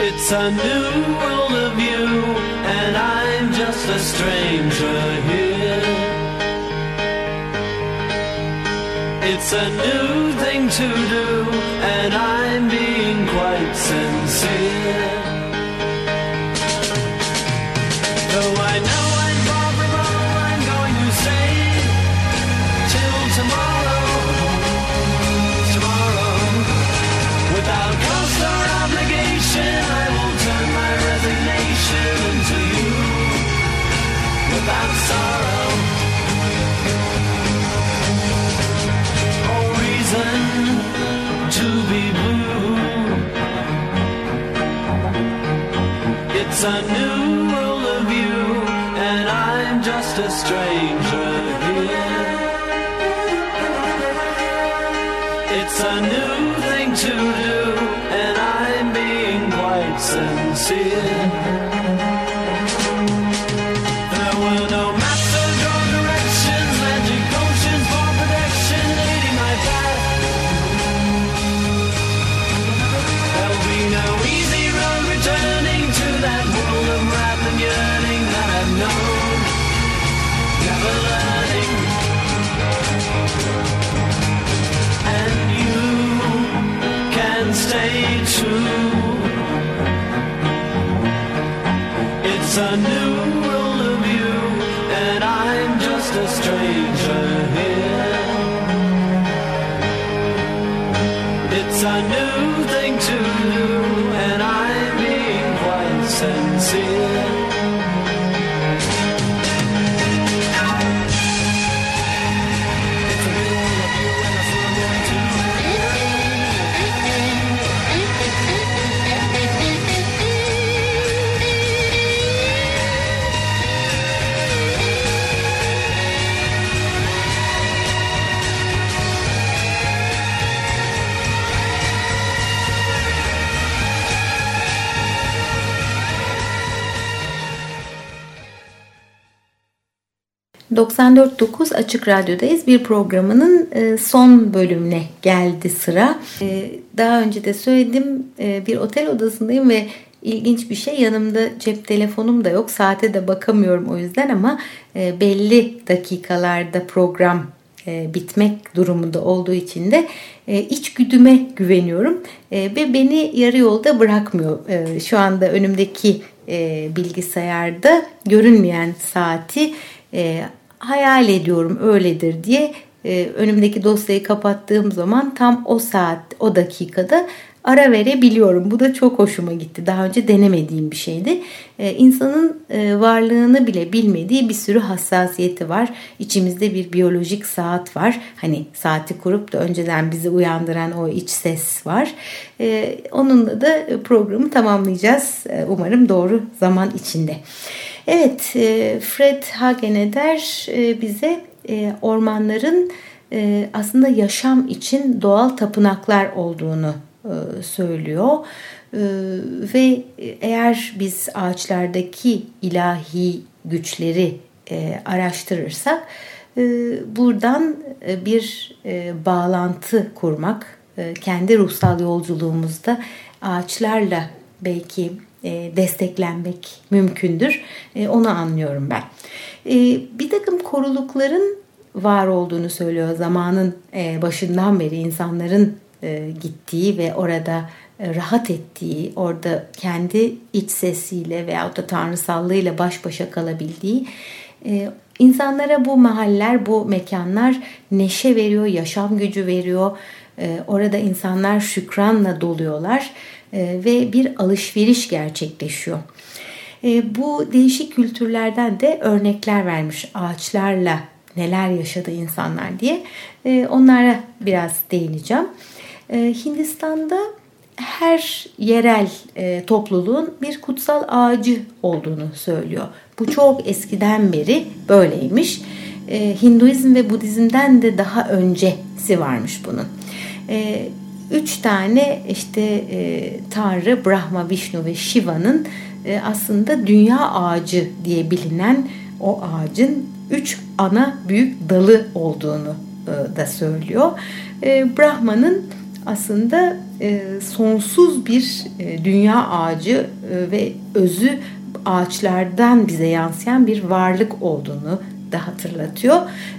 S3: It's a new world of you, and I'm just a stranger here. It's a new thing to do, and I'm being quite It's a new world of you, and I'm just a stranger
S2: ...94.9 Açık Radyo'dayız. Bir programının e, son bölümüne geldi sıra. E, Daha önce de söyledim e, bir otel odasındayım ve ilginç bir şey yanımda cep telefonum da yok. Saate de bakamıyorum o yüzden ama belli dakikalarda program bitmek durumunda olduğu için de iç güdüme güveniyorum ve beni yarı yolda bırakmıyor. Şu anda önümdeki bilgisayarda görünmeyen saati hayal ediyorum öyledir diye e, önümdeki dosyayı kapattığım zaman tam o saat o dakikada ara verebiliyorum. Bu da çok hoşuma gitti. Daha önce denemediğim bir şeydi. Ee, insanın e, varlığını bile bilmediği bir sürü hassasiyeti var. İçimizde bir biyolojik saat var. Hani saati kurup da önceden bizi uyandıran o iç ses var. Ee, onunla da programı tamamlayacağız. Ee, umarım doğru zaman içinde. Evet, e, Fred Hageneder e, bize e, ormanların aslında yaşam için doğal tapınaklar olduğunu söylüyor. Ve eğer biz ağaçlardaki ilahi güçleri araştırırsak buradan bir bağlantı kurmak, kendi ruhsal yolculuğumuzda ağaçlarla belki desteklenmek mümkündür. Onu anlıyorum ben. Bir takım korulukların var olduğunu söylüyor. Zamanın başından beri insanların e, gittiği ve orada e, rahat ettiği, orada kendi iç sesiyle veyahut da tanrısallığıyla baş başa kalabildiği e, insanlara bu mahaller, bu mekanlar neşe veriyor, yaşam gücü veriyor. Orada insanlar şükranla doluyorlar ve bir alışveriş gerçekleşiyor. Bu değişik kültürlerden de örnekler vermiş ağaçlarla neler yaşadı insanlar diye. Onlara biraz değineceğim. Ee, Hindistan'da her yerel e, topluluğun bir kutsal ağacı olduğunu söylüyor. Bu çok eskiden beri böyleymiş. Hinduizm ve Budizm'den de daha öncesi varmış bunun. Üç tane işte e, Tanrı Brahma, Vishnu ve Shiva'nın e, aslında dünya ağacı diye bilinen o ağacın üç ana büyük dalı olduğunu e, da söylüyor. E, Brahma'nın aslında e, sonsuz bir e, dünya ağacı e, ve özü ağaçlardan bize yansıyan bir varlık olduğunu da hatırlatıyor.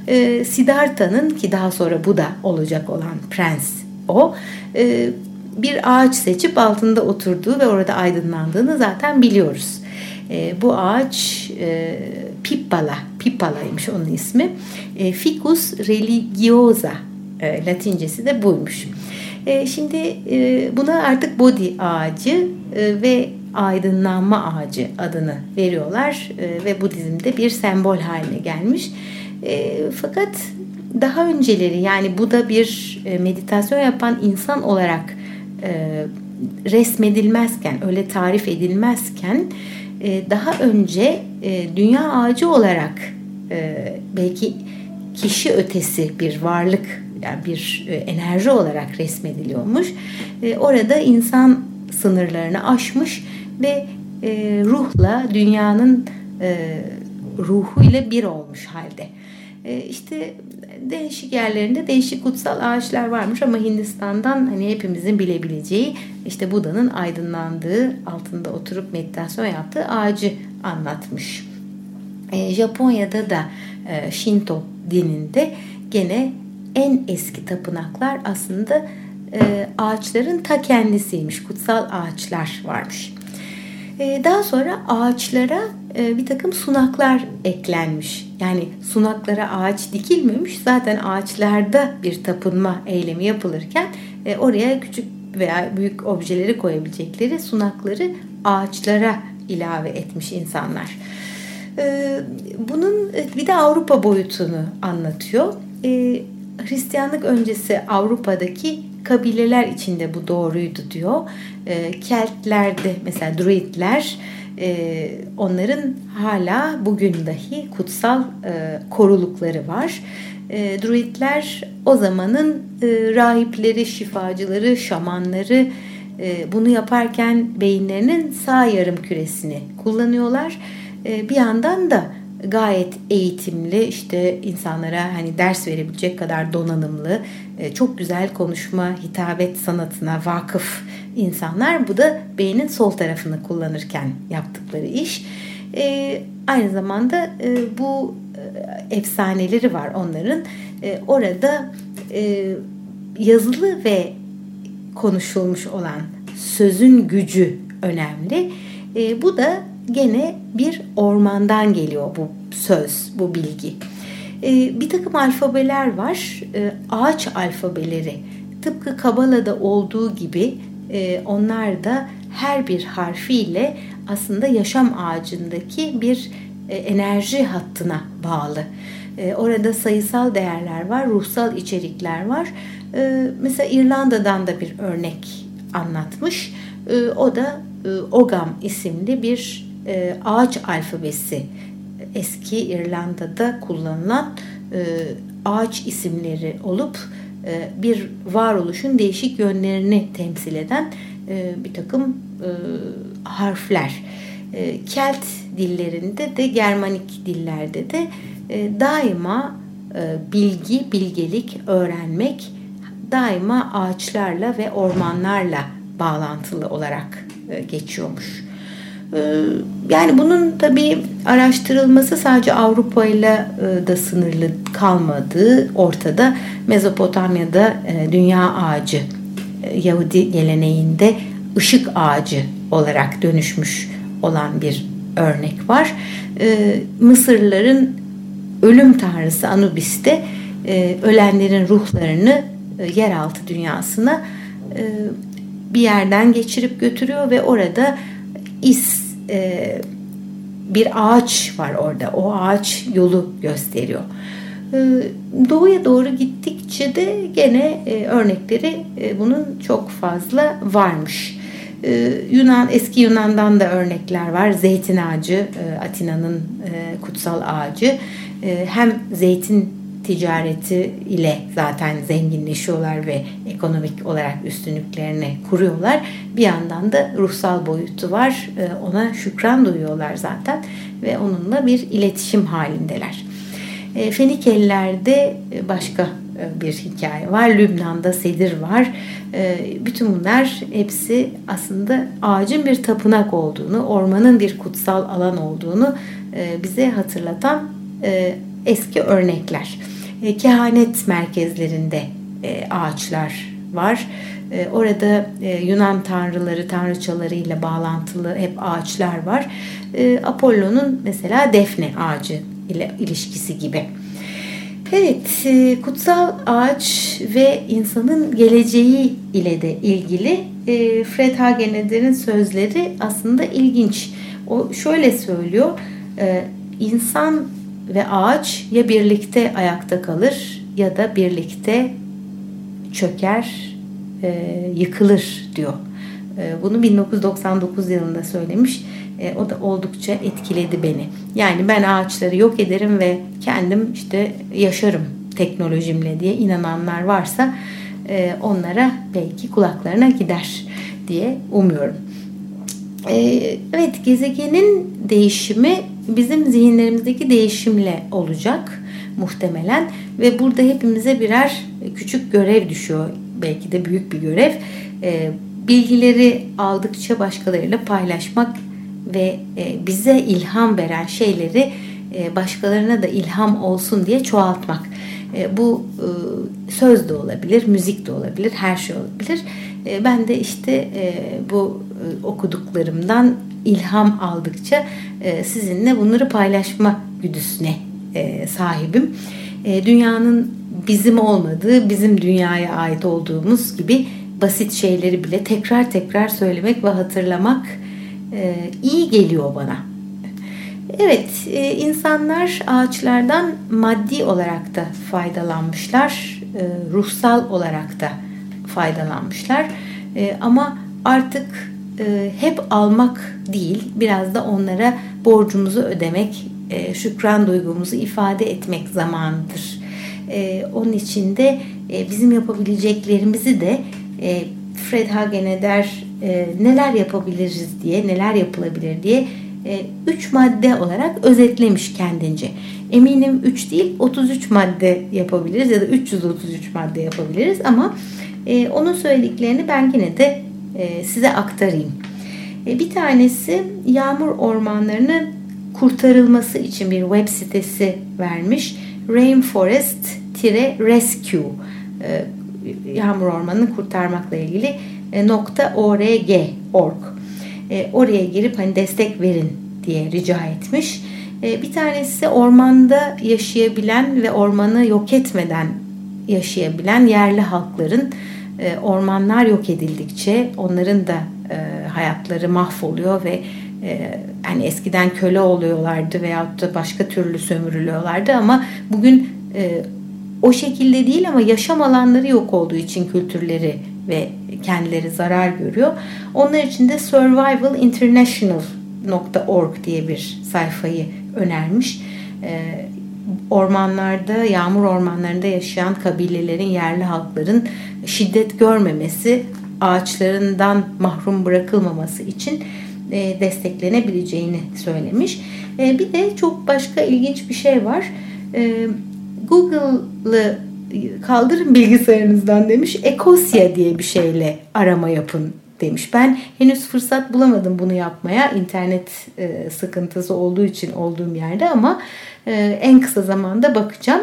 S2: E, Siddhartha'nın ki daha sonra bu da olacak olan prens o e, bir ağaç seçip altında oturduğu ve orada aydınlandığını zaten biliyoruz. E, bu ağaç e, Pippala, Pippala'ymış onun ismi. E, Ficus religiosa e, Latincesi de buymuş. E, şimdi e, buna artık body ağacı e, ve aydınlanma ağacı adını veriyorlar ve Budizm'de bir sembol haline gelmiş. Fakat daha önceleri yani bu da bir meditasyon yapan insan olarak resmedilmezken, öyle tarif edilmezken daha önce dünya ağacı olarak belki kişi ötesi bir varlık yani bir e, enerji olarak resmediliyormuş. E, orada insan sınırlarını aşmış ve e, ruhla dünyanın ruhuyla bir olmuş halde. İşte değişik yerlerinde değişik kutsal ağaçlar varmış ama Hindistan'dan hani hepimizin bilebileceği işte Buda'nın aydınlandığı altında oturup meditasyon yaptığı ağacı anlatmış. Japonya'da da Shinto dininde gene en eski tapınaklar aslında e, ağaçların ta kendisiymiş. Kutsal ağaçlar varmış. E, daha sonra ağaçlara e, bir takım sunaklar eklenmiş. Yani sunaklara ağaç dikilmemiş. Zaten ağaçlarda bir tapınma eylemi yapılırken e, oraya küçük veya büyük objeleri koyabilecekleri sunakları ağaçlara ilave etmiş insanlar. E, bunun e, bir de Avrupa boyutunu anlatıyor. E, Hristiyanlık öncesi Avrupa'daki kabileler içinde bu doğruydu diyor. E, Keltlerde mesela Druidler e, onların hala bugün dahi kutsal e, korulukları var. E, Druidler o zamanın e, rahipleri, şifacıları, şamanları e, bunu yaparken beyinlerinin sağ yarım küresini kullanıyorlar. E, bir yandan da gayet eğitimli işte insanlara hani ders verebilecek kadar donanımlı e, çok güzel konuşma hitabet sanatına vakıf insanlar. Bu da beynin sol tarafını kullanırken yaptıkları iş. E, aynı zamanda e, bu efsaneleri var onların. Orada yazılı ve konuşulmuş olan sözün gücü önemli. Bu da gene bir ormandan geliyor bu söz, bu bilgi. E, bir takım alfabeler var. E, ağaç alfabeleri. Tıpkı Kabala'da olduğu gibi e, onlar da her bir harfiyle aslında yaşam ağacındaki bir e, enerji hattına bağlı. E, orada sayısal değerler var, ruhsal içerikler var. E, mesela İrlanda'dan da bir örnek anlatmış. E, o da e, Ogam isimli bir e, ağaç alfabesi. Eski İrlanda'da kullanılan e, ağaç isimleri olup e, bir varoluşun değişik yönlerini temsil eden e, bir takım e, harfler. E, Kelt dillerinde de Germanik dillerde de e, daima e, bilgi, bilgelik, öğrenmek daima ağaçlarla ve ormanlarla bağlantılı olarak e, geçiyormuş. E, yani bunun tabii araştırılması sadece Avrupa ile de sınırlı kalmadığı ortada. Mezopotamya'da e, dünya ağacı Yahudi geleneğinde ışık ağacı olarak dönüşmüş olan bir örnek var. Mısırlıların ölüm tanrısı Anubis'te ölenlerin ruhlarını yeraltı dünyasına bir yerden geçirip götürüyor ve orada is e, bir ağaç var orada. O ağaç yolu gösteriyor. E, doğuya doğru gittikçe de gene e, örnekleri e, bunun çok fazla varmış. E, Yunan eski Yunan'dan da örnekler var. Zeytin ağacı, e, Atina'nın e, kutsal ağacı. E, hem zeytin ticareti ile zaten zenginleşiyorlar ve ekonomik olarak üstünlüklerini kuruyorlar. Bir yandan da ruhsal boyutu var. Ee, ona şükran duyuyorlar zaten ve onunla bir iletişim halindeler. Ee, Fenikeliler'de başka e, bir hikaye var. Lübnan'da sedir var. Ee, bütün bunlar hepsi aslında ağacın bir tapınak olduğunu, ormanın bir kutsal alan olduğunu e, bize hatırlatan e, eski örnekler. E, kehanet merkezlerinde e, ağaçlar var. E, orada Yunan tanrıları, tanrıçalarıyla bağlantılı hep ağaçlar var. Apollo'nun mesela defne ağacı ile ilişkisi gibi. Evet, kutsal ağaç ve insanın geleceği ile de ilgili Fred Hageneder'in sözleri aslında ilginç. O şöyle söylüyor, insan ve ağaç ya birlikte ayakta kalır ya da birlikte çöker, e, yıkılır diyor. E, bunu 1999 yılında söylemiş. E, o da oldukça etkiledi beni. Yani ben ağaçları yok ederim ve kendim işte yaşarım teknolojimle diye inananlar varsa e, onlara belki kulaklarına gider diye umuyorum. E, evet gezegenin değişimi bizim zihinlerimizdeki değişimle olacak muhtemelen ve burada hepimize birer küçük görev düşüyor. Belki de büyük bir görev. E, bilgileri aldıkça başkalarıyla paylaşmak ve e, bize ilham veren şeyleri e, başkalarına da ilham olsun diye çoğaltmak. E, bu söz de olabilir, müzik de olabilir, her şey olabilir. Ben de işte bu okuduklarımdan ilham aldıkça e, sizinle bunları paylaşma güdüsüne e, sahibim. E, dünyanın bizim olmadığı, bizim dünyaya ait olduğumuz gibi basit şeyleri bile tekrar tekrar söylemek ve hatırlamak iyi geliyor bana. Evet, insanlar ağaçlardan maddi olarak da faydalanmışlar, ruhsal olarak da faydalanmışlar. Ama artık e, hep almak değil, biraz da onlara borcumuzu ödemek, e, şükran duygumuzu ifade etmek zamanıdır. E, onun için de e, bizim yapabileceklerimizi de e, Fred Hageneder e, neler yapabiliriz diye, neler yapılabilir diye üç madde olarak özetlemiş kendince. Eminim 3 değil 33 madde yapabiliriz ya da 333 madde yapabiliriz ama onun söylediklerini ben yine de size aktarayım. E, bir tanesi yağmur ormanlarının kurtarılması için bir web sitesi vermiş. Rainforest-Rescue e, yağmur ormanını kurtarmakla ilgili .org org. Oraya girip hani destek verin diye rica etmiş. Bir tanesi ormanda yaşayabilen ve ormanı yok etmeden yaşayabilen yerli halkların e, ormanlar yok edildikçe onların da e, hayatları mahvoluyor ve e, hani eskiden köle oluyorlardı veyahut da başka türlü sömürülüyorlardı ama bugün e, o şekilde değil ama yaşam alanları yok olduğu için kültürleri ve kendileri zarar görüyor. Onlar için de survivalinternational.org diye bir sayfayı önermiş. Ormanlarda, yağmur ormanlarında yaşayan kabilelerin, yerli halkların şiddet görmemesi, ağaçlarından mahrum bırakılmaması için e, desteklenebileceğini söylemiş. E, bir de çok başka ilginç bir şey var. E, Google'ı kaldırın bilgisayarınızdan demiş. Ekosya diye bir şeyle arama yapın demiş. Ben henüz fırsat bulamadım bunu yapmaya. İnternet sıkıntısı olduğu için olduğum yerde ama en kısa zamanda bakacağım.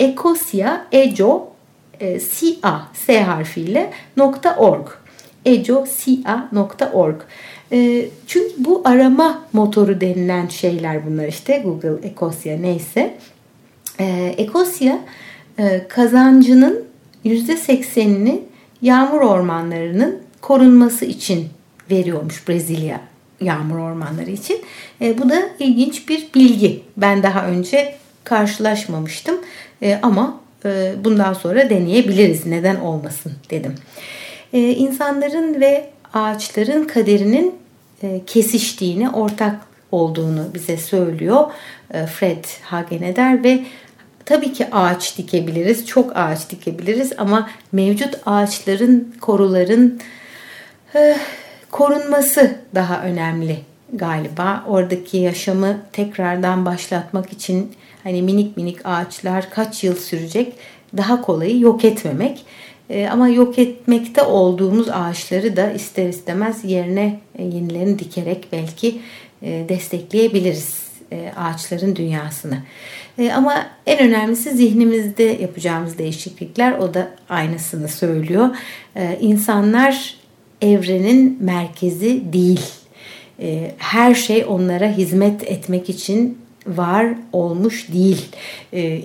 S2: Ekosya, Eco, CA, S harfiyle .org. ecoca.org. E, çünkü bu arama motoru denilen şeyler bunlar işte Google, Ecosia neyse. E, Ecosia e, kazancının %80'ini yağmur ormanlarının korunması için veriyormuş Brezilya yağmur ormanları için. E, bu da ilginç bir bilgi. Ben daha önce karşılaşmamıştım e, ama e, bundan sonra deneyebiliriz. Neden olmasın dedim. E, insanların ve ağaçların kaderinin e, kesiştiğini, ortak olduğunu bize söylüyor e, Fred Hageneder ve tabii ki ağaç dikebiliriz, çok ağaç dikebiliriz ama mevcut ağaçların, koruların e, korunması daha önemli galiba. Oradaki yaşamı tekrardan başlatmak için hani minik minik ağaçlar kaç yıl sürecek daha kolayı yok etmemek. E, ama yok etmekte olduğumuz ağaçları da ister istemez yerine e, yenilerini dikerek belki e, destekleyebiliriz ağaçların dünyasını. Ama en önemlisi zihnimizde yapacağımız değişiklikler o da aynısını söylüyor. İnsanlar evrenin merkezi değil. Her şey onlara hizmet etmek için var olmuş değil.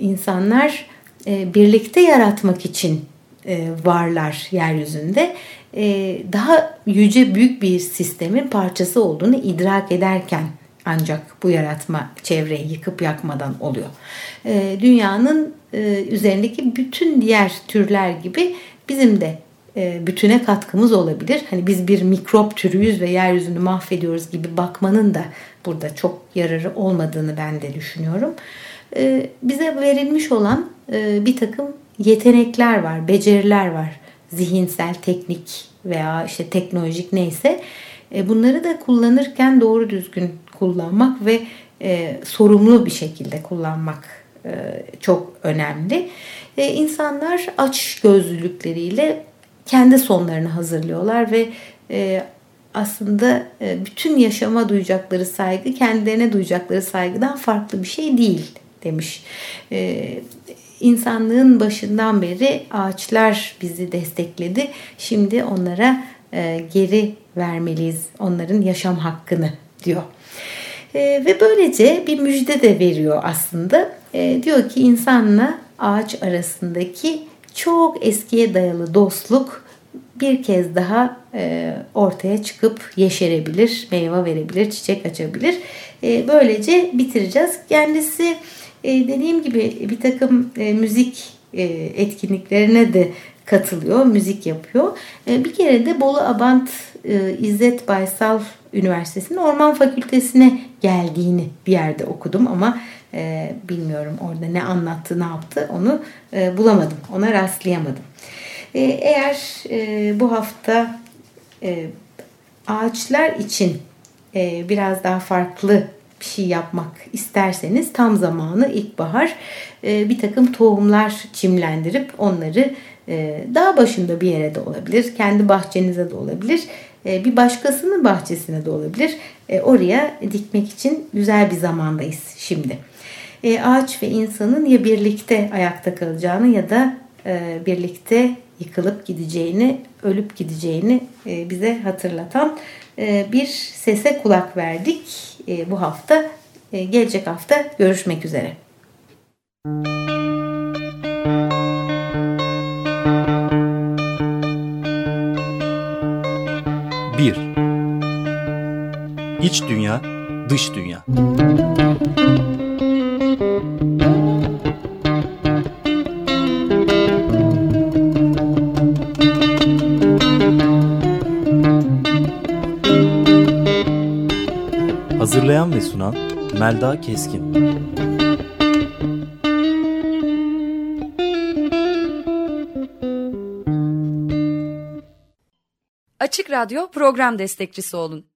S2: İnsanlar birlikte yaratmak için e, varlar yeryüzünde e, daha yüce büyük bir sistemin parçası olduğunu idrak ederken ancak bu yaratma çevreyi yıkıp yakmadan oluyor. E, dünyanın üzerindeki bütün diğer türler gibi bizim de bütüne katkımız olabilir. Hani biz bir mikrop türüyüz ve yeryüzünü mahvediyoruz gibi bakmanın da burada çok yararı olmadığını ben de düşünüyorum. Bize verilmiş olan bir takım yetenekler var, beceriler var. Zihinsel, teknik veya işte teknolojik neyse. E, bunları da kullanırken doğru düzgün kullanmak ve e, sorumlu bir şekilde kullanmak e, çok önemli. E, insanlar aç gözlülükleriyle kendi sonlarını hazırlıyorlar ve e, aslında e, bütün yaşama duyacakları saygı kendilerine duyacakları saygıdan farklı bir şey değil demiş. E, insanlığın başından beri ağaçlar bizi destekledi. Şimdi onlara e, geri vermeliyiz onların yaşam hakkını diyor. E, ve böylece bir müjde de veriyor aslında. E, diyor ki insanla ağaç arasındaki çok eskiye dayalı dostluk bir kez daha e, ortaya çıkıp yeşerebilir, meyve verebilir, çiçek açabilir. E, böylece bitireceğiz. Kendisi e, dediğim gibi bir takım e, müzik e, etkinliklerine de katılıyor, müzik yapıyor. E, bir kere de Bolu Abant e, İzzet Baysal Üniversitesi'nin Orman Fakültesine geldiğini bir yerde okudum ama e, bilmiyorum orada ne anlattı, ne yaptı onu bulamadım, ona rastlayamadım. Eğer bu hafta ağaçlar için biraz daha farklı bir şey yapmak isterseniz tam zamanı ilkbahar bir takım tohumlar çimlendirip onları dağ başında bir yere de olabilir, kendi bahçenize de olabilir, e, bir başkasının bahçesine de olabilir. Oraya dikmek için güzel bir zamandayız şimdi. Ağaç ve insanın ya birlikte ayakta kalacağını ya da birlikte yıkılıp gideceğini, ölüp gideceğini bize hatırlatan bir sese kulak verdik e, bu hafta. E, gelecek hafta görüşmek üzere.
S1: İç dünya, dış dünya. Hazırlayan ve sunan Melda Keskin.
S4: Açık Radyo program destekçisi olun.